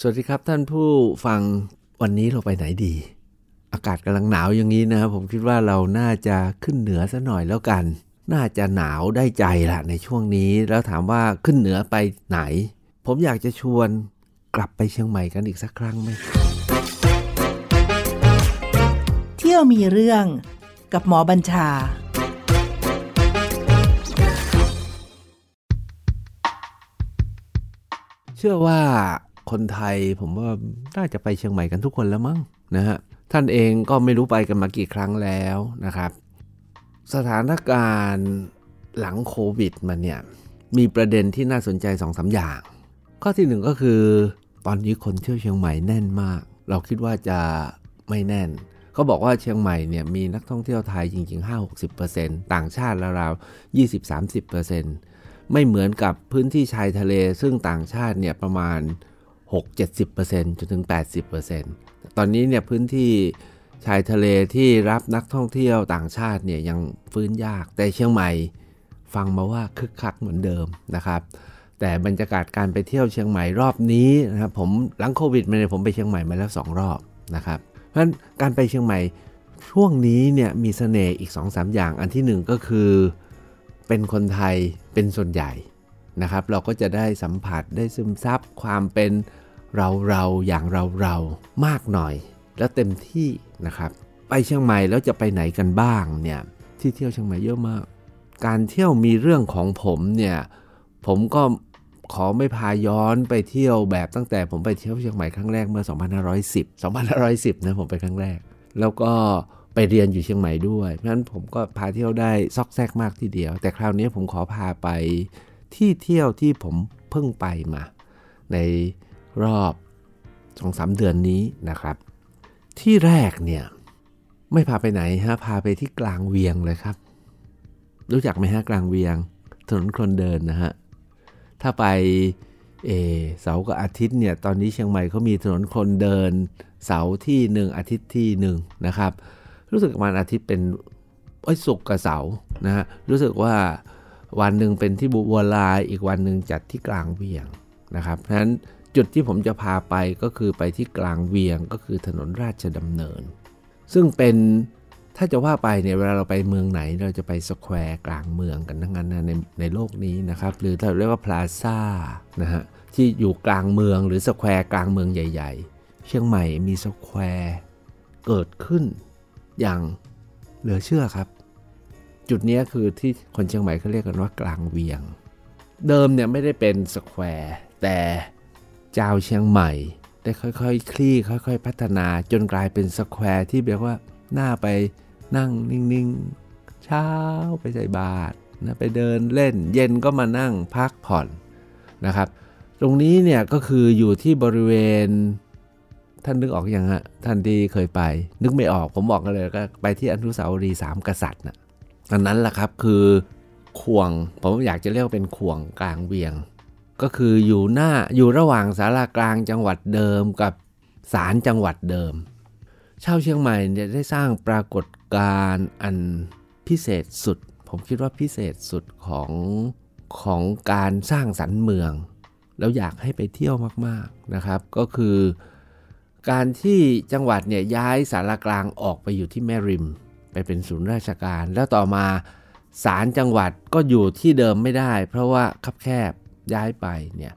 สวัสดีครับท่านผู้ฟังวันนี้เราไปไหนดี อากาศกำลังหนาวอย่างนี้นะครับผมคิดว่าเราน่าจะขึ้นเหนือซะหน่อยแล้วกัน น่าจะหนาวได้ใจละในช่วงนี้ แล้วถามว่าขึ้นเหนือไปไหน ผมอยากจะชวนกลับไปเชียงใหม่กันอีกสักครั้งไหมเที่ยวมีเรื่องกับหมอบัญชาเชื่อว่า คนไทยผมว่าน่าจะไปเชียงใหม่กันทุกคนแล้วมั้งนะฮะท่านเองก็ไม่รู้ไปกันมากี่ครั้งแล้วนะครับ สถานการณ์หลังโควิดมาเนี่ยมีประเด็นที่น่าสนใจสองสาอย่าง ข้อที่หนึ่งก็คือ ตอนนี้คนเที่ยวเชียงใหม่แน่นมาก เราคิดว่าจะไม่แน่นเขาบอกว่าเชียงใหม่เนี่ยมีนักท่องเที่ยวไทยจริง ๆ 5-60%ต่างชาติราวๆ20-30%ไม่เหมือนกับพื้นที่ชายทะเลซึ่งต่างชาติเนี่ยประมาณ 6-70%จนถึง 80%ตอนนี้เนี่ยพื้นที่ชายทะเลที่รับนักท่องเที่ยวต่างชาติเนี่ยยังฟื้นยาก แต่เชียงใหม่ฟังมาว่าคึกคักเหมือนเดิมนะครับ แต่บรรยากาศการไปเที่ยวเชียงใหม่รอบนี้นะครับผมหลังโควิดมาเนี่ยผมไปเชียงใหม่มาแล้ว 2 รอบนะครับ เพราะฉะนั้นการไปเชียงใหม่ช่วงนี้เนี่ยมีเสน่ห์อีก 2-3 อย่างอันที่ 1 ก็คือเป็นคนไทยเป็นส่วนใหญ่นะครับ เราก็จะได้สัมผัสได้ซึมซับความเป็น เราเราอย่างเราเรามากหน่อย แล้วเต็มที่นะครับ ไปเชียงใหม่แล้วจะไปไหนกันบ้างเนี่ยที่เที่ยวเชียงใหม่เยอะมาก การเที่ยวมีเรื่องของผมเนี่ยผมก็ขอไม่พาย้อนไปเที่ยวแบบตั้งแต่ผมไปเที่ยวเชียงใหม่ครั้งแรกเมื่อ 2510 2510 นะผมไปครั้งแรก แล้วก็ไปเรียนอยู่เชียงใหม่ด้วย เพราะฉะนั้นผมก็พาเที่ยวได้ซอกแซกมากทีเดียว แต่คราวนี้ผมขอพาไปที่เที่ยวที่ผมเพิ่งไปมา ใน รอบสองสามเดือนนี้นะครับ ที่แรกเนี่ยไม่พาไปไหนฮะพาไปที่กลางเวียงเลยครับ รู้จักไหมฮะกลางเวียง ถนนคนเดินนะฮะถ้าไปเอเสาร์กับอาทิตย์เนี่ยตอนนี้เชียงใหม่เขามีถนนคนเดิน เสาร์ที่หนึ่งอาทิตย์ที่หนึ่งนะครับ รู้สึกวันอาทิตย์เป็นไอ้ศุกร์กับเสาร์นะฮะรู้สึกว่าวันหนึ่งเป็นที่บุวลายอีกวันหนึ่งจัดที่กลางเวียงนะครับเพราะฉะนั้น จุดที่ผมจะพาไปก็คือไปที่กลางเวียงก็คือถนนราชดำเนิน ซึ่งเป็นถ้าจะว่าไปเนี่ยเวลาเราไปเมืองไหนเราจะไปสแควร์กลางเมืองกันทั้งนั้นนะในในโลกนี้นะครับหรือเราเรียกว่าพลาซ่านะฮะที่อยู่กลางเมืองหรือ square กลางเมืองใหญ่ ๆ เชียงใหม่มี square เกิดขึ้นอย่างเหลือเชื่อครับ จุดนี้คือที่คนเชียงใหม่เขาเรียกกันว่ากลางเวียง เดิมเนี่ยไม่ได้เป็น square แต่ เจ้าเชียงใหม่ ได้ค่อยๆคลี่ค่อย ๆ พัฒนาจนกลายเป็น square ที่เรียกว่าน่าไปนั่งนิ่งๆ เช้าไปใส่บาตรนะไปเดินเล่นเย็นก็มานั่งพักผ่อนนะครับ ตรงนี้เนี่ยก็คืออยู่ที่บริเวณท่านนึกออกอยังฮะท่านที่เคยไป นึกไม่ออกผมบอกกันเลยก็ไปที่อนุสาวรีย์สามกษัตริย์นะอันนั้นแหละครับคือข่วง ผมอยากจะเรียกเป็นข่วงกลางเวียง ก็คืออยู่หน้าอยู่ระหว่างสารากลางจังหวัดเดิมกับศาลจังหวัดเดิม ชาวเชียงใหม่เนี่ยได้สร้างปรากฏการณ์อันพิเศษสุด ผมคิดว่าพิเศษสุดของของการสร้างสรรค์เมือง แล้วอยากให้ไปเที่ยวมากๆนะครับ ก็คือการที่จังหวัดเนี่ยย้ายสารกลางออกไปอยู่ที่แม่ริม ไปเป็นศูนย์ราชการ แล้วต่อมาศาลจังหวัดก็อยู่ที่เดิมไม่ได้ เพราะว่าคับแคบ ย้ายไปเนี่ย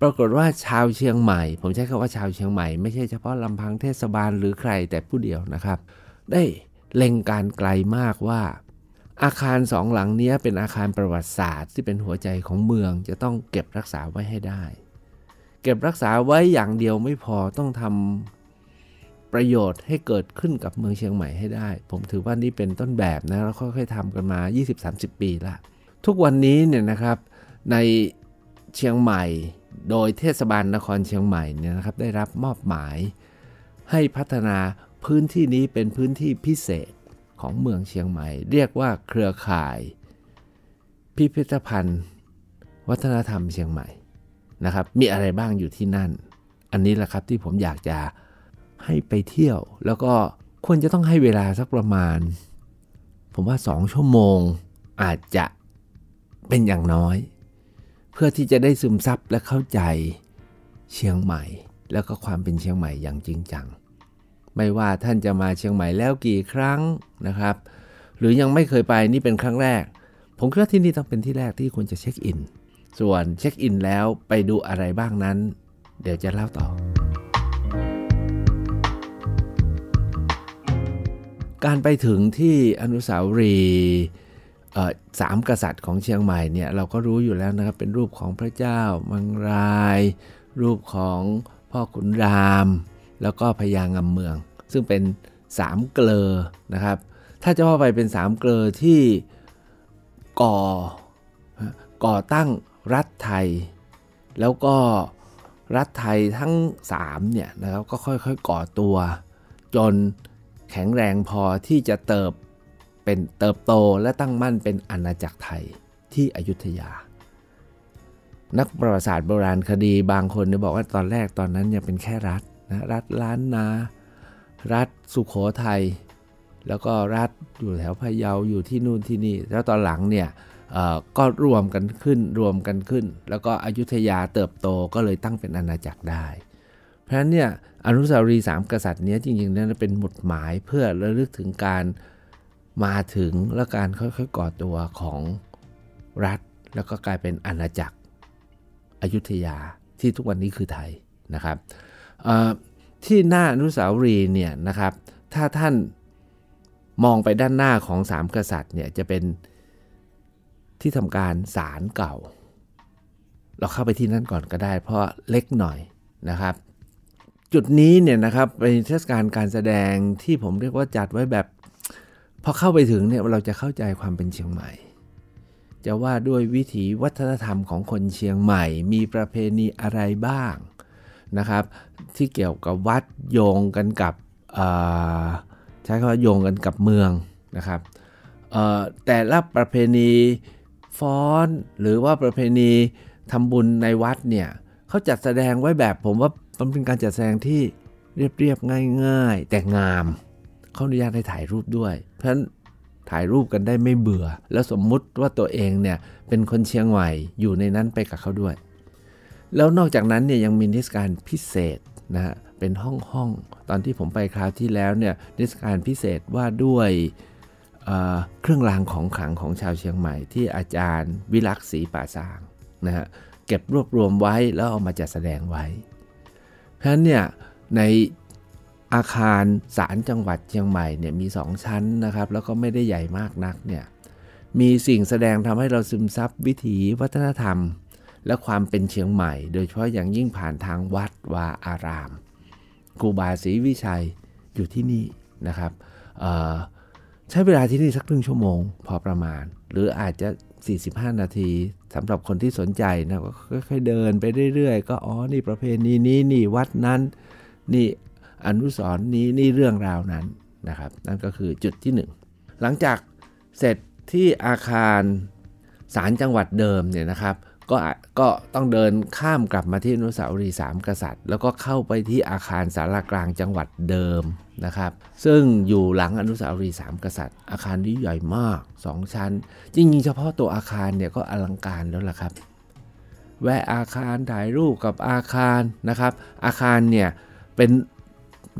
ปรากฏว่าชาวเชียงใหม่ ผมใช้คำว่าชาวเชียงใหม่ไม่ใช่เฉพาะลำพังเทศบาลหรือใครแต่ผู้เดียวนะครับ ได้เล็งการไกลมากว่า อาคารสองหลังนี้เป็นอาคารประวัติศาสตร์ ที่เป็นหัวใจของเมืองจะต้องเก็บรักษาไว้ให้ได้ เก็บรักษาไว้อย่างเดียวไม่พอต้องทำประโยชน์ให้เกิดขึ้นกับเมืองเชียงใหม่ให้ได้ ผมถือว่านี่เป็นต้นแบบนะแล้วค่อยๆทำกันมา 20-30 ปีละทุกวันนี้เนี่ยนะครับใน เชียงใหม่ โดยเทศบาลนครเชียงใหม่เนี่ยนะครับได้รับมอบหมาย ให้พัฒนาพื้นที่นี้เป็นพื้นที่พิเศษของเมืองเชียงใหม่ เรียกว่าเครือข่าย พิพิธภัณฑ์ วัฒนธรรมเชียงใหม่นะครับ มีอะไรบ้างอยู่ที่นั่น อันนี้แหละครับที่ผมอยากจะให้ไปเที่ยว แล้วก็ควรจะต้องให้เวลาสักประมาณ ผมว่าสองชั่วโมงอาจจะเป็นอย่างน้อย เพื่อที่จะได้ซึมซับและเข้าใจเชียงใหม่ แล้วก็ความเป็นเชียงใหม่อย่างจริงจัง ไม่ว่าท่านจะมาเชียงใหม่แล้วกี่ครั้งนะครับ หรือยังไม่เคยไปนี่เป็นครั้งแรก ผมคิดว่าที่นี่ต้องเป็นที่แรกที่ควรจะเช็คอิน ส่วนเช็คอินแล้วไปดูอะไรบ้างนั้น เดี๋ยวจะเล่าต่อ การไปถึงที่อนุสาวรีย์ สามกษัตริย์ของเชียงใหม่เนี่ยเราก็รู้อยู่แล้วนะครับ เป็นรูปของพระเจ้ามังราย รูปของพ่อขุนราม แล้วก็พญางำเมือง ซึ่งเป็นสามเกลอนะครับ ถ้าจะว่าไปเป็นสามเกลอที่ก่อก่อตั้งรัฐไทย แล้วก็รัฐไทยทั้ง3เนี่ยนะครับก็ค่อยๆก่อตัว จนแข็งแรงพอที่จะเติบ เป็นเติบโตและตั้งมั่นเป็นอาณาจักรไทยที่อยุธยา นักประวัติศาสตร์โบราณคดีบางคนเนี่ยบอกว่าตอนแรกตอนนั้นยังเป็นแค่รัฐนะรัฐล้านนา รัฐสุขโขทัยแล้วก็รัฐอยู่แถวพะเยาอยู่ที่นู่นที่นี่ แล้วตอนหลังเนี่ยก็รวมกันขึ้นรวมกันขึ้น แล้วก็อยุธยาเติบโตก็เลยตั้งเป็นอาณาจักรได้ เพราะฉะนั้นเนี่ยอนุสาวรีย์สามกษัตริย์นี้จริงๆนั้นเป็นหมุดหมายเพื่อระลึกถึงการ มาถึงและการค่อยๆก่อตัวของรัฐ แล้วก็กลายเป็นอาณาจักรอยุธยาที่ทุกวันนี้คือไทยนะครับที่หน้าอนุสาวรีย์เนี่ยนะครับถ้าท่านมองไปด้านหน้าของสามกษัตริย์เนี่ยจะเป็นที่ทำการศาลเก่า เราเข้าไปที่นั่นก่อนก็ได้ เพราะเล็กหน่อยนะครับ จุดนี้เนี่ยนะครับเป็นเทศกาลการแสดงที่ผมเรียกว่าจัดไว้แบบ พอเข้าไปถึงเนี่ยเราจะเข้าใจความเป็นเชียงใหม่ จะว่าด้วยวิถีวัฒนธรรมของคนเชียงใหม่ มีประเพณีอะไรบ้างนะครับ ที่เกี่ยวกับวัดโยงกันกับใช้คำว่าโยงกันกับเมืองนะครับแต่ละประเพณีฟ้อนหรือว่าประเพณีทำบุญในวัดเนี่ยเขาจัดแสดงไว้แบบผมว่ามันเป็นการจัดแสดงที่เรียบๆง่าย ๆ แต่งามเขาอนุญาตให้ถ่ายรูปด้วย เพราะฉะนั้นถ่ายรูปกันได้ไม่เบื่อ แล้วสมมุติว่าตัวเองเนี่ยเป็นคนเชียงใหม่อยู่ในนั้นไปกับเขาด้วย แล้วนอกจากนั้นเนี่ยยังมีนิทรรศการพิเศษนะฮะเป็นห้องห้องตอนที่ผมไปคราวที่แล้วเนี่ยนิทรรศการพิเศษว่าด้วยเครื่องรางของขลังของชาวเชียงใหม่ที่อาจารย์วิลักษ์ศรีป่าสางนะฮะเก็บรวบรวมไว้แล้วเอามาจัดแสดงไว้เพราะฉะนั้นเนี่ยใน อาคารศาลจังหวัดเชียงใหม่เนี่ยมี 2 ชั้นนะครับ แล้วก็ไม่ได้ใหญ่มากนักเนี่ยมีสิ่งแสดงทำให้เราซึมซับวิถีวัฒนธรรม และความเป็นเชียงใหม่ โดยเฉพาะอย่างยิ่งผ่านทางวัดวาอารามครูบาศรีวิชัยอยู่ที่นี่นะครับใช้เวลาที่นี่สักครึ่งชั่วโมง พอประมาณ หรืออาจจะ 45 นาทีสำหรับคนที่สนใจนะก็ค่อยๆเดินไปเรื่อยๆ ก็อ๋อนี่ประเพณีนี้นี่วัดนั้นนี่ อนุสรณ์นี้นี่เรื่องราวนั้นนะครับ นั่นก็คือจุดที่ 1 หลังจากเสร็จที่อาคารศาลจังหวัดเดิมเนี่ยนะครับก็ก็ต้องเดินข้ามกลับมาที่อนุสาวรีย์สามกษัตริย์ แล้วก็เข้าไปที่อาคารสารกลางจังหวัดเดิมนะครับ ซึ่งอยู่หลังอนุสาวรีย์สามกษัตริย์ อาคารนี้ใหญ่มาก 2 ชั้น จริงๆเฉพาะตัวอาคารเนี่ยก็อลังการแล้วล่ะครับ แวะอาคารถ่ายรูปกับอาคารนะครับ อาคารเนี่ยเป็น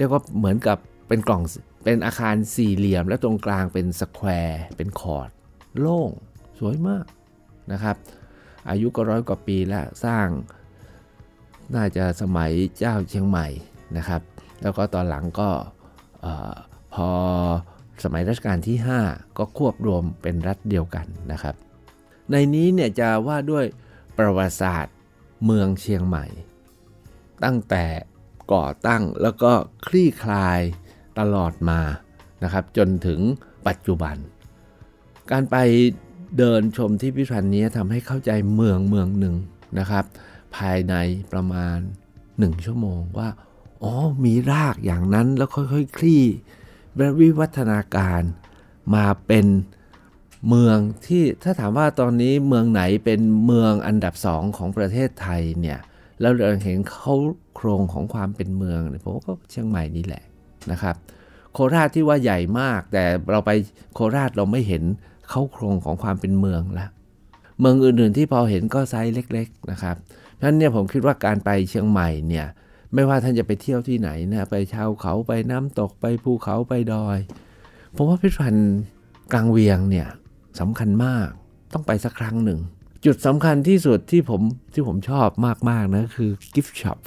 เรียกว่าเหมือนกับเป็นกล่องเป็นอาคารสี่เหลี่ยม และตรงกลางเป็นสแควร์เป็นคอร์ดโล่ง สวยมากนะครับ อายุก็ร้อยกว่าปีแล้วสร้าง น่าจะสมัยเจ้าเชียงใหม่นะครับ แล้วก็ตอนหลังก็พอสมัยรัชกาลที่ 5 ก็ควบรวมเป็นรัฐเดียวกันนะครับ ในนี้เนี่ยจะว่าด้วยประวัติศาสตร์เมืองเชียงใหม่ ตั้งแต่ ก่อตั้งแล้วก็คลี่คลายตลอดมานะครับ จนถึงปัจจุบัน การไปเดินชมที่พิพิธภัณฑ์นี้ทำให้เข้าใจเมืองเมืองหนึ่งนะครับ ภายในประมาณ 1 ชั่วโมงว่าอ๋อมีรากอย่างนั้นแล้วค่อยๆคคลี่วิวัฒนาการมาเป็นเมืองที่ถ้าถามว่าตอนนี้เมืองไหนเป็นเมืองอันดับสองของประเทศไทยเนี่ย แล้วเราเห็นเขาโครงของความเป็นเมืองผมว่าก็เชียงใหม่นี่แหละนะครับ โคราชที่ว่าใหญ่มาก แต่เราไปโคราชเราไม่เห็นเขาโครงของความเป็นเมืองล้วเมืองอื่นๆที่พอเห็นก็ไซส์เล็ก ๆนะครับเพราะนั้นเนี่ยผมคิดว่าการไปเชียงใหม่เนี่ยไม่ว่าท่านจะไปเที่ยวที่ไหนนะไปชาวเขาไปน้ำตกไปภูเขาไปดอย ผมว่าพิพิธภัณฑ์กลางเวียงเนี่ยสำคัญมากต้องไปสักครั้งหนึ่ง จุดสำคัญที่สุดที่ผมที่ผมชอบมาก ๆ นะคือ gift shop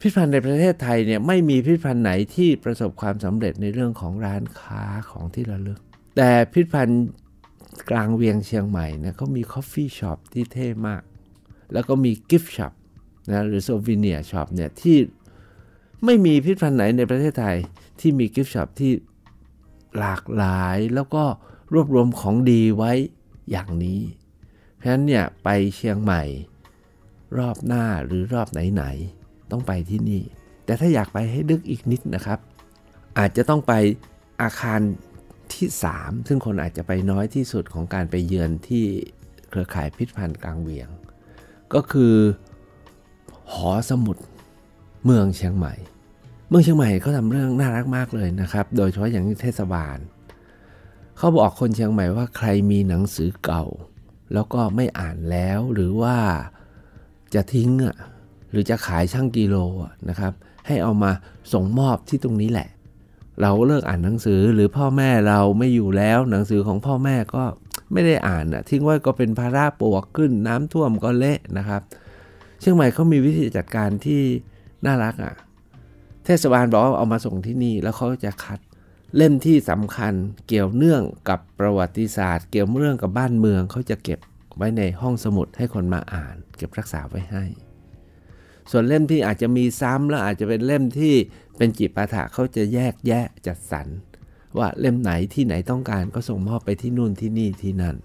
พิพิธภัณฑ์ในประเทศไทยเนี่ยไม่มีพิพิธภัณฑ์ไหนที่ประสบความสำเร็จในเรื่องของร้านค้าของที่ระลึก แต่พิพิธภัณฑ์กลางเวียงเชียงใหม่เนี่ยเขามี coffee shop ที่เท่มาก แล้วก็มี gift shop นะหรือ souvenir shop เนี่ยที่ไม่มีพิพิธภัณฑ์ไหนในประเทศไทยที่มี gift shop ที่หลากหลายแล้วก็รวบรวมของดีไว้อย่างนี้ เพราะฉะนั้นเนี่ยไปเชียงใหม่ รอบหน้าหรือรอบไหนๆต้องไปที่นี่ แต่ถ้าอยากไปให้ลึกอีกนิดนะครับ อาจจะต้องไปอาคารที่ 3 ซึ่งคนอาจจะไปน้อยที่สุดของการไปเยือนที่เครือข่ายพิพิธภัณฑ์กลางเวียง ก็คือหอสมุดเมืองเชียงใหม่ เมืองเชียงใหม่เขาทำเรื่องน่ารักมากเลยนะครับ โดยเฉพาะอย่างเทศบาล เขาบอกคนเชียงใหม่ว่าใครมีหนังสือเก่า แล้วก็ไม่อ่านแล้วหรือว่าจะทิ้งอะหรือจะขายช่างกิโลนะครับ ให้เอามาส่งมอบที่ตรงนี้แหละ เราเลิกอ่านหนังสือหรือพ่อแม่เราไม่อยู่แล้ว หนังสือของพ่อแม่ก็ไม่ได้อ่านอะทิ้งไว้ก็เป็นภาระปวกขึ้นน้ำท่วมก็เละนะครับ เชียงใหม่เขามีวิธีจัดการที่น่ารักอะเทศบาลบอกว่าเอามาส่งที่นี่แล้วเขาจะคัด เล่มที่สำคัญเกี่ยวเนื่องกับประวัติศาสตร์ เกี่ยวเรื่องกับบ้านเมืองเขาจะเก็บไว้ในห้องสมุดให้คนมาอ่าน เก็บรักษาไว้ให้ ส่วนเล่มที่อาจจะมีซ้ำแล้วอาจจะเป็นเล่มที่เป็นจิปาถะเขาจะแยกแยะจัดสรรว่าเล่มไหนที่ไหนต้องการก็ส่งมอบไปที่นู่นที่นี่ที่นั่น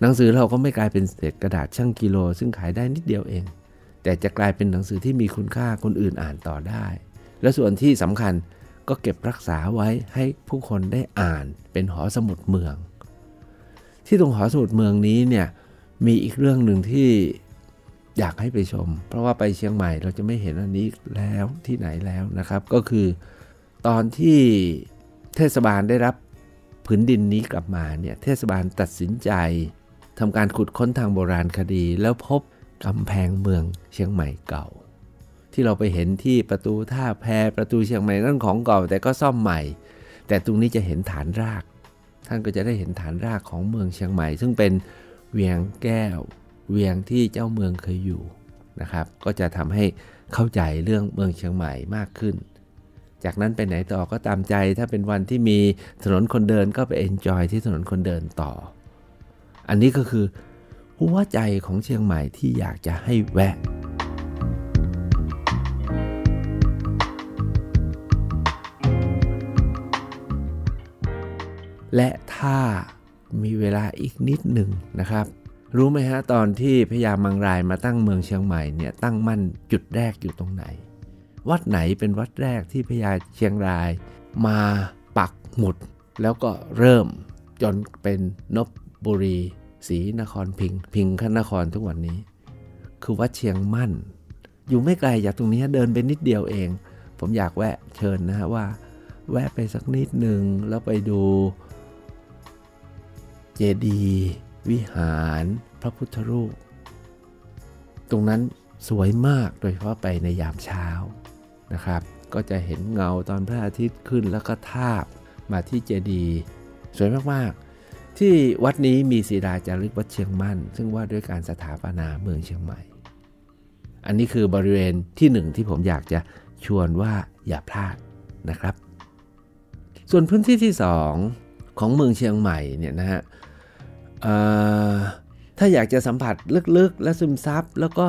หนังสือเราก็ไม่กลายเป็นเศษกระดาษช่างกิโล ซึ่งขายได้นิดเดียวเอง แต่จะกลายเป็นหนังสือที่มีคุณค่าคนอื่นอ่านต่อได้ และส่วนที่สำคัญ ก็เก็บรักษาไว้ให้ผู้คนได้อ่านเป็นหอสมุดเมือง ที่ตรงหอสมุดเมืองนี้เนี่ยมีอีกเรื่องหนึ่งที่อยากให้ไปชม เพราะว่าไปเชียงใหม่เราจะไม่เห็นอันนี้แล้วที่ไหนแล้วนะครับ ก็คือตอนที่เทศบาลได้รับผืนดินนี้กลับมาเนี่ยเทศบาลตัดสินใจทำการขุดค้นทางโบราณคดี แล้วพบกำแพงเมืองเชียงใหม่เก่า ที่เราไปเห็นที่ประตูท่าแพประตูเชียงใหม่นั่นของเก่าแต่ก็ซ่อมใหม่ แต่ตรงนี้จะเห็นฐานราก ท่านก็จะได้เห็นฐานรากของเมืองเชียงใหม่ ซึ่งเป็นเวียงแก้ว เวียงที่เจ้าเมืองเคยอยู่นะครับ ก็จะทำให้เข้าใจเรื่องเมืองเชียงใหม่มากขึ้น จากนั้นไปไหนต่อก็ตามใจถ้าเป็นวันที่มีถนนคนเดินก็ไปเอนจอยที่ถนนคนเดินต่อ อันนี้ก็คือหัวใจของเชียงใหม่ที่อยากจะให้แวะ และถ้ามีเวลาอีกนิดหนึ่งนะครับ รู้ไหมฮะตอนที่พญามังรายมาตั้งเมืองเชียงใหม่เนี่ยตั้งมั่นจุดแรกอยู่ตรงไหน วัดไหนเป็นวัดแรกที่พญาเชียงรายมาปักหมุด แล้วก็เริ่มจนเป็นนบบุรีศรีนครพิงพิงขนครทุกวันนี้ คือวัดเชียงมั่น อยู่ไม่ไกลจากตรงนี้เดินไปนิดเดียวเอง ผมอยากแวะเชิญนะฮะว่า แวะไปสักนิดหนึ่งแล้วไปดู เจดีย์วิหาร พระพุทธรูป ตรงนั้นสวยมากโดยเฉพาะไปในยามเช้านะครับ ก็จะเห็นเงาตอนพระอาทิตย์ขึ้นแล้วก็ทาบมาที่เจดีย์สวยมากๆ ที่วัดนี้มีศิลาจารึกวัดเชียงมั่น ซึ่งว่าด้วยการสถาปนาเมืองเชียงใหม่ อันนี้คือบริเวณที่หนึ่งที่ผมอยากจะชวนว่าอย่าพลาดนะครับ ส่วนพื้นที่ที่สองของเมืองเชียงใหม่เนี่ยนะฮะ ถ้าอยากจะสัมผัสลึกๆ และซึมซับแล้วก็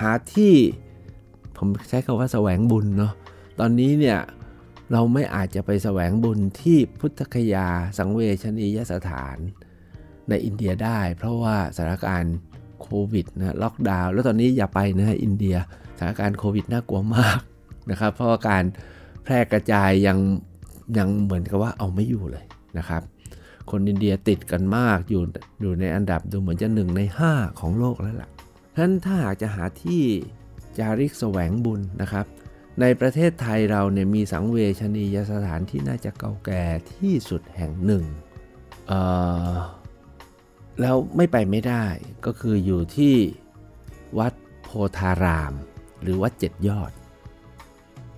หาที่ ผมใช้คาว่าแสวงบุญเนาะตอนนี้เนี่ยเราไม่อาจจะไปแสวงบุญที่พุทธคยาสังเวชนียสถานในอินเดียได้ เพราะว่าสถานการณ์โควิดนะล็อกดาวน์แล้วตอนนี้อย่าไปนะฮะอินเดียสถานการณ์โควิดน่ากลัวมากนะครับ เพราะว่าการแพร่กระจายยังยังเหมือนกับว่าเอาไม่อยู่เลยนะครับ คนอินเดียติดกันมากอยู่อยู่ในอันดับดูเหมือนจะหนึ่งใน 5 ของโลกแล้วล่ะฉะนั้นถ้าหากจะหาที่จาริกแสวงบุญนะครับ ในประเทศไทยเราเนี่ยมีสังเวชนียสถานที่น่าจะเก่าแก่ที่สุดแห่งหนึ่งแล้วไม่ไปไม่ได้ก็คืออยู่ที่วัดโพธาราม หรือวัดเจ็ดยอด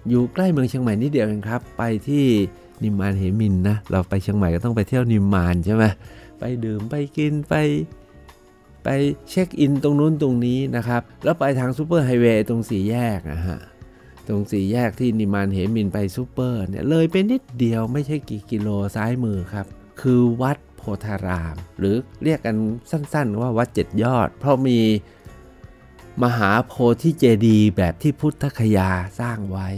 อยู่ใกล้เมืองเชียงใหม่นิดเดียวเองครับ ไปที่ นิมมานเหมินท์นะ เราไปเชียงใหม่ก็ต้องไปเที่ยวนิมมานใช่ไหมไปดื่มไปกินไปไปเช็คอินตรงนู้นตรงนี้นะครับ แล้วไปทางซูเปอร์ไฮเวย์ตรงสี่แยกนะฮะตรงสี่แยกที่นิมานเหมินไปซูเปอร์เนี่ยเลยไปนิดเดียวไม่ใช่กี่กิโลซ้ายมือครับ คือวัดโพธาราม หรือเรียกกันสั้นๆว่าวัดเจ็ดยอด เพราะมีมหาโพธิเจดีย์แบบที่พุทธคยาสร้างไว้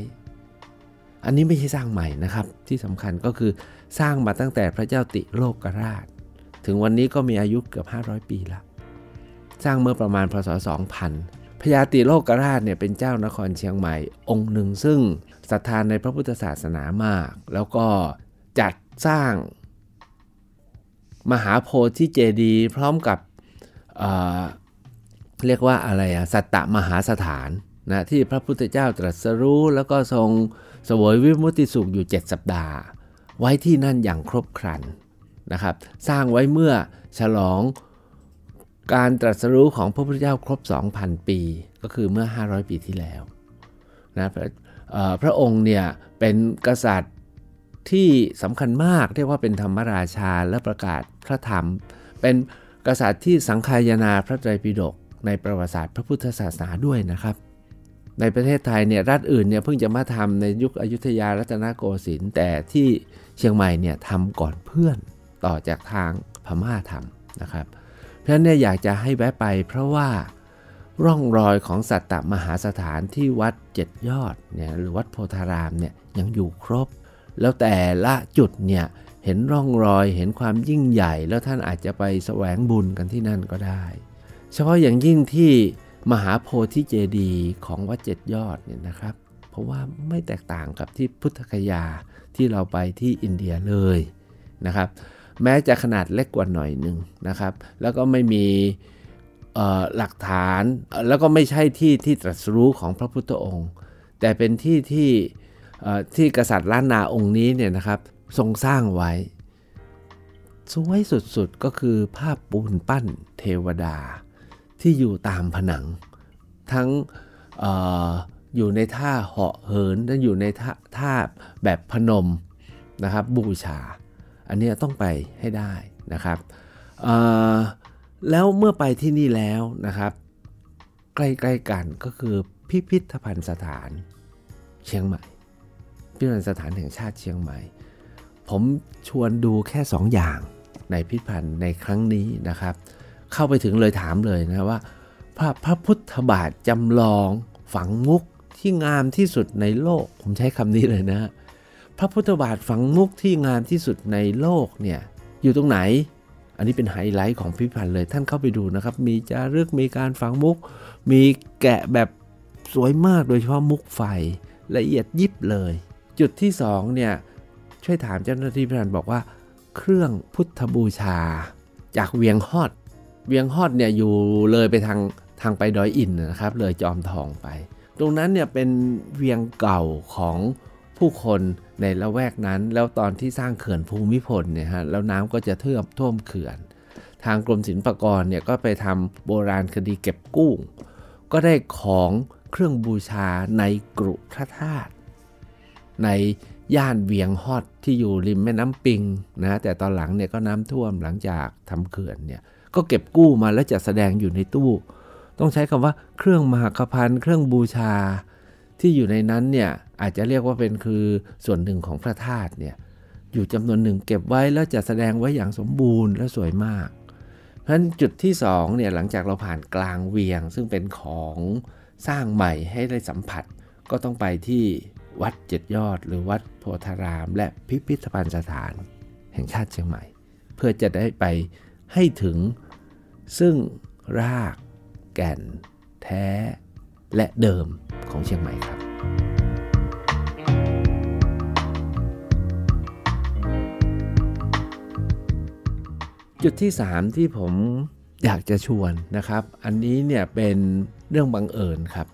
อันนี้ไม่ใช่สร้างใหม่นะครับ ที่สำคัญก็คือสร้างมาตั้งแต่พระเจ้าติโลกราช ถึงวันนี้ก็มีอายุเกือบ 500 ปีแล้วสร้างเมื่อประมาณพศ 2000 พญาติโลกราชเนี่ยเป็นเจ้านครเชียงใหม่ องค์หนึ่งซึ่งศรัทธานในพระพุทธศาสนามาก แล้วก็จัดสร้างมหาโพธิเจดีย์พร้อมกับเเรียกว่าอะไรอะสัตตมหาสถาน นะที่พระพุทธเจ้าตรัสรู้แล้วก็ทรงสวยวิมุติสุขอยู่ 7 สัปดาห์ ไว้ที่นั่นอย่างครบครันนะครับ สร้างไว้เมื่อฉลองการตรัสรู้ของพระพุทธเจ้าครบ 2,000 ปี ก็คือเมื่อ 500 ปีที่แล้วนะพระพระองค์เนี่ยเป็นกษัตริย์ที่สำคัญมากเรียกว่าเป็นธรรมราชาและประกาศพระธรรม เป็นกษัตริย์ที่สังคายนาพระไตรปิฎกในประวัติศาสตร์พระพุทธศาสนาด้วยนะครับ ในประเทศไทยเนี่ยรัฐอื่นเนี่ยเพิ่งจะมาทำในยุคอยุธยารัตนโกสินทร์แต่ที่เชียงใหม่เนี่ยทำก่อนเพื่อนต่อจากทางพม่าทำนะครับ เพราะฉะนั้นเนี่ยอยากจะให้แวะไปเพราะว่าร่องรอยของสัตตมหาสถานที่วัดเจ็ดยอดเนี่ยหรือวัดโพธารามเนี่ยยังอยู่ครบ แล้วแต่ละจุดเนี่ยเห็นร่องรอยเห็นความยิ่งใหญ่ แล้วท่านอาจจะไปแสวงบุญกันที่นั่นก็ได้ เฉพาะอย่างยิ่งที่ มหาโพธิเจดีย์ของวัดเจ็ดยอดเนี่ยนะครับ เพราะว่าไม่แตกต่างกับที่พุทธคยาที่เราไปที่อินเดียเลยนะครับ แม้จะขนาดเล็กกว่าหน่อยหนึ่งนะครับ แล้วก็ไม่มีหลักฐานแล้วก็ไม่ใช่ที่ที่ตรัสรู้ของพระพุทธองค์ แต่เป็นที่ที่ที่กษัตริย์ล้านนาองค์นี้เนี่ยนะครับทรงสร้างไว้ สวยสุดๆก็คือภาพปูนปั้นเทวดา ที่อยู่ตามผนัง ทั้งออยู่ในท่าเหาะเหินและอยู่ในท่าท่าแบบพนมนะครับบูชา อันนี้ต้องไปให้ได้นะครับแล้วเมื่อไปที่นี่แล้วนะครับ ใกล้ๆกันก็คือพิพิธภัณฑ์สถานเชียงใหม่ พิพิธภัณฑ์สถานแห่งชาติเชียงใหม่ ผมชวนดูแค่ 2อย่างในพิพิธภัณฑ์ในครั้งนี้นะครับ เข้าไปถึงเลยถามเลยนะว่า พระพระพุทธบาทจำลองฝังมุกที่งามที่สุดในโลก ผมใช้คำนี้เลยนะ พระพุทธบาทฝังมุกที่งามที่สุดในโลกเนี่ยอยู่ตรงไหน อันนี้เป็นไฮไลท์ของพิพิธภัณฑ์เลยท่านเข้าไปดูนะครับ มีจารึกมีการฝังมุก มีแกะแบบสวยมากโดยเฉพาะมุกไฟละเอียดยิบเลย จุดที่2เนี่ยช่วยถามเจ้าหน้าที่พิพิธภัณฑ์บอกว่า เครื่องพุทธบูชา จากเวียงฮอด เวียงฮอดเนี่ยอยู่เลยไปทางทางไปดอยอินนะครับ เลยจอมทองไป ตรงนั้นเนี่ยเป็นเวียงเก่าของผู้คนในละแวกนั้น แล้วตอนที่สร้างเขื่อนภูมิพลเนี่ยฮะแล้วน้ำก็จะเท่วมท่วมเขื่อน ทางกรมศิลปากรเนี่ยก็ไปทำโบราณคดีเก็บกุ้ง ก็ได้ของเครื่องบูชาในกรุพระธาตุในย่านเวียงฮอดที่อยู่ริมแม่น้ำปิงนะแต่ตอนหลังเนี่ยก็น้ำท่วมหลังจากทำเขื่อนเนี่ย ก็เก็บกู้มาแล้วจะแสดงอยู่ในตู้ ต้องใช้คำว่าเครื่องมหากพันเครื่องบูชา ที่อยู่ในนั้นเนี่ยอาจจะเรียกว่าเป็นคือส่วนหนึ่งของพระธาตุเนี่ยอยู่จำนวนหนึ่งเก็บไว้แล้วจะแสดงไว้อย่างสมบูรณ์และสวยมาก เพราะฉะนั้นจุดที่2เนี่ยหลังจากเราผ่านกลางเวียง ซึ่งเป็นของสร้างใหม่ให้ได้สัมผัส ก็ต้องไปที่วัดเจ็ดยอด หรือวัดโพธาราม และพิพิธภัณฑ์สถาน แห่งชาติเชียงใหม่ เพื่อจะได้ไปให้ถึง ซึ่งรากแก่น แท้ และเดิมของเชียงใหม่ครับ จุดที่ 3 ที่ผมอยากจะชวนนะครับ อันนี้เนี่ยเป็นเรื่องบังเอิญครับ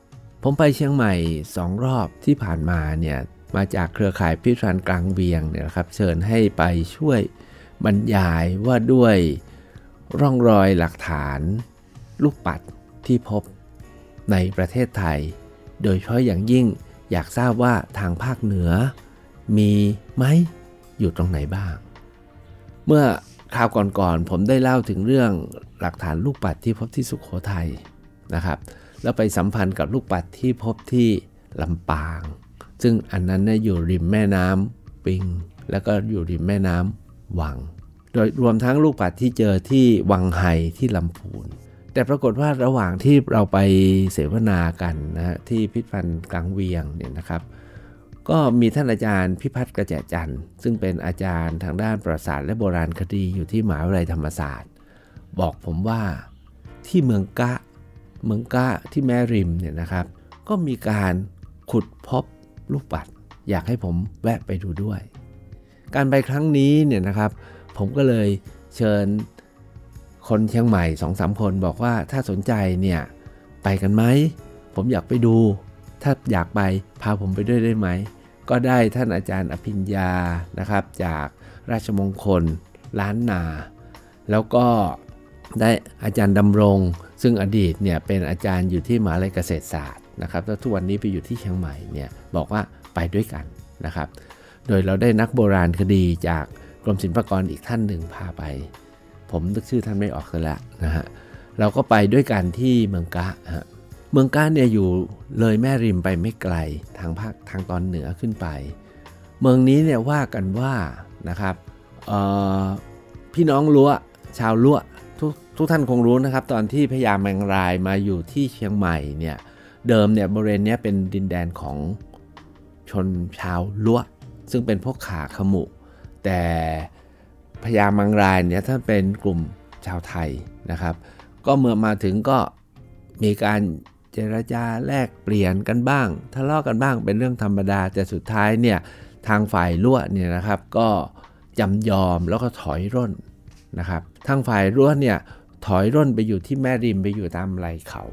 ผมไปเชียงใหม่ 2 รอบที่ผ่านมาเนี่ยมาจากเครือข่ายพิพิธภัณฑ์กลางเวียงเนี่ยครับเชิญให้ไปช่วยบรรยายว่าด้วย ร่องรอยหลักฐาน ลูกปัดที่พบในประเทศไทย โดยเฉพาะอย่างยิ่งอยากทราบว่าทางภาคเหนือ มีไหมอยู่ตรงไหนบ้าง เมื่อคราวก่อนๆผมได้เล่าถึงเรื่องหลักฐานลูกปัดที่พบที่สุขโขทัยนะครับ แล้วไปสัมพันธ์กับลูกปัดที่พบที่ลำปาง ซึ่งอันนั้นเนี่ยอยู่ริมแม่น้ำปิง แล้วก็อยู่ริมแม่น้ำวัง โดยรวมทั้งลูกปัดที่เจอที่วังไห่ที่ลำพูน แต่ปรากฏว่าระหว่างที่เราไปเสวนากันนะที่พิพิธภัณฑ์กลางเวียงเนี่ยนะครับ ก็มีท่านอาจารย์พิพัฒน์กระแจจันทร์ซึ่งเป็นอาจารย์ทางด้านประวัติศาสตร์และโบราณคดีอยู่ที่มหาวิทยาลัยธรรมศาสตร์ บอกผมว่าที่เมืองกะเมืองกะที่แม่ริมเนี่ยนะครับ ก็มีการขุดพบลูกปัด อยากให้ผมแวะไปดูด้วย การไปครั้งนี้เนี่ยนะครับ ผมก็เลยเชิญคนเชียงใหม่สองสามคนบอกว่าถ้าสนใจเนี่ยไปกันไหม ผมอยากไปดู ถ้าอยากไปพาผมไปด้วยได้ไหม ก็ได้ท่านอาจารย์อภิญญานะครับ จากราชมงคลล้านนา แล้วก็ได้อาจารย์ดำรง ซึ่งอดีตเนี่ยเป็นอาจารย์อยู่ที่มหาลัยเกษตรศาสตร์นะครับแล้วทุกวันนี้ไปอยู่ที่เชียงใหม่เนี่ยบอกว่าไปด้วยกันนะครับ โดยเราได้นักโบราณคดีจาก กรมศิลปากรอีกท่านหนึ่งพาไป ผมนึกชื่อท่านไม่ออกซะแล้วนะฮะเราก็ไปด้วยกันที่เมืองกะฮะเมืองกาเนี่ยอยู่เลยแม่ริมไปไม่ไกลทางภาคทางตอนเหนือขึ้นไป เมืองนี้เนี่ยว่ากันว่านะครับพี่น้องลัวชาวลัวทุกทุกท่านคงรู้นะครับ ตอนที่พญาแมงรายมาอยู่ที่เชียงใหม่เนี่ยเดิมเนี่ยบริเวณนี้เป็นดินแดนของชนชาวลัวซึ่งเป็นพวกขาขมุ แต่พญามังรายเนี่ยท่านเป็นกลุ่มชาวไทยนะครับ ก็เมื่อมาถึงก็มีการเจรจาแลกเปลี่ยนกันบ้างทะเลาะกันบ้างเป็นเรื่องธรรมดาแต่สุดท้ายเนี่ยทางฝ่ายล้วเนี่ยนะครับ ก็จำยอมแล้วก็ถอยร่นนะครับทางฝ่ายรั้วเนี่ยถอยร่นไปอยู่ที่แม่ริมไปอยู่ตามไหลเขา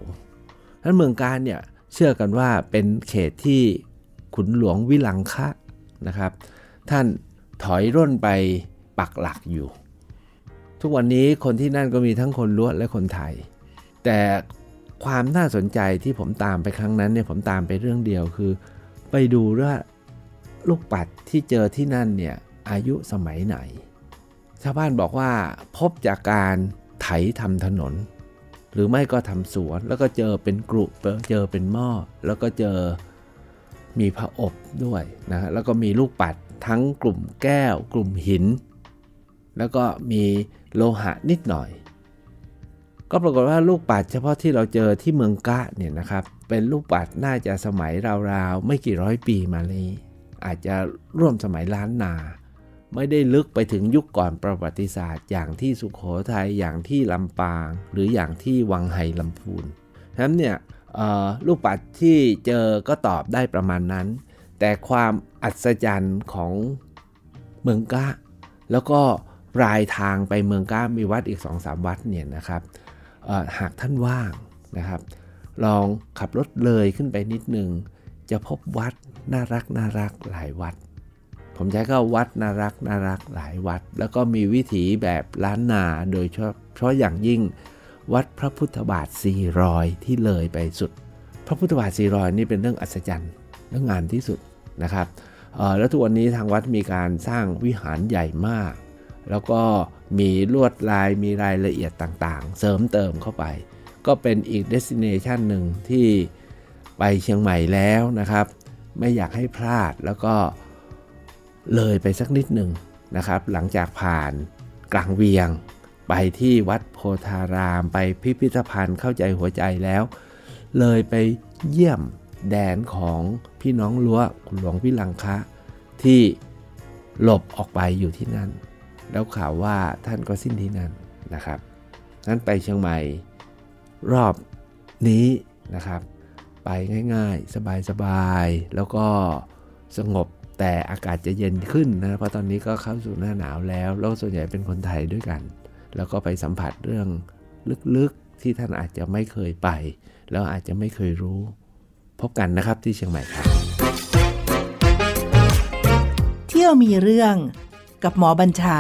ท่านเมืองการเนี่ยเชื่อกันว่าเป็นเขตที่ขุนหลวงวิลังคะนะครับ ท่าน ถอยร่นไปปักหลักอยู่ ทุกวันนี้คนที่นั่นก็มีทั้งคนล้วนและคนไทย แต่ความน่าสนใจที่ผมตามไปครั้งนั้นเนี่ยผมตามไปเรื่องเดียวคือ ไปดูว่าลูกปัดที่เจอที่นั่นเนี่ยอายุสมัยไหน ชาวบ้านบอกว่าพบจากการไถทำถนน หรือไม่ก็ทำสวนแล้วก็เจอเป็นกรุเจอเป็นหม้อแล้วก็เจอมีพระอบด้วยนะแล้วก็มีลูกปัด ทั้งกลุ่มแก้ว กลุ่มหิน แล้วก็มีโลหะนิดหน่อย ก็ปรากฏว่าลูกปัดเฉพาะที่เราเจอที่เมืองกะเนี่ยนะครับ เป็นลูกปัดน่าจะสมัยราวๆไม่กี่ร้อยปีมานี้อาจจะร่วมสมัยล้านนา ไม่ได้ลึกไปถึงยุคก่อนประวัติศาสตร์ อย่างที่สุขโขทัยอย่างที่ลำปาง หรืออย่างที่วังไห่ลำพูนฉะนั้นเนี่ยลูกปัดที่เจอก็ตอบได้ประมาณนั้น แต่ความอัศจรรย์ของเมืองกะแล้วก็รายทางไปเมืองกะมีวัดอีก 2-3สาวัดเนี่ยนะครับหากท่านว่างนะครับ ลองขับรถเลยขึ้นไปนิดนึง จะพบวัดน่ารักน่ารักหลายวัด ผมใช้ก็วัดน่ารักน่ารักหลายวัด แล้วก็มีวิถีแบบล้านนาโดยเฉพาะอย่างยิ่งวัดพระพุทธบาทสีรอยที่เลยไปสุด พระพุทธบาทสีรอยนี่เป็นเรื่องอัศจรรย์ เรื่องานที่สุดนะครับแล้วทุกวันนี้ทางวัดมีการสร้างวิหารใหญ่มาก แล้วก็มีลวดลายมีรายละเอียดต่างๆ เสริมเติมเข้าไป ก็เป็นอีกเดสิเนชันหนึ่งที่ไปเชียงใหม่แล้วนะครับ ไม่อยากให้พลาดแล้วก็เลยไปสักนิดหนึ่งนะครับ หลังจากผ่านกลางเวียง ไปที่วัดโพธาราม ไปพิพิธภัณฑ์เข้าใจหัวใจแล้ว เลยไปเยี่ยม แดนของพี่น้องลัวหลวงพิลังคะ ที่หลบออกไปอยู่ที่นั่น แล้วข่าวว่าท่านก็สิ้นที่นั่นนะครับนั้นไปเชียงใหม่รอบนี้นะครับ ไปง่ายๆ สบายๆ แล้วก็สงบแต่อากาศจะเย็นขึ้นนะเพราะตอนนี้ก็เข้าสู่หน้าหนาวแล้วแล้วส่วนใหญ่เป็นคนไทยด้วยกัน แล้วก็ไปสัมผัสเรื่องลึกๆที่ท่านอาจจะไม่เคยไป แล้วอาจจะไม่เคยรู้ พบกันนะครับที่เชียงใหม่ครับ เที่ยวมีเรื่องกับหมอบัญชา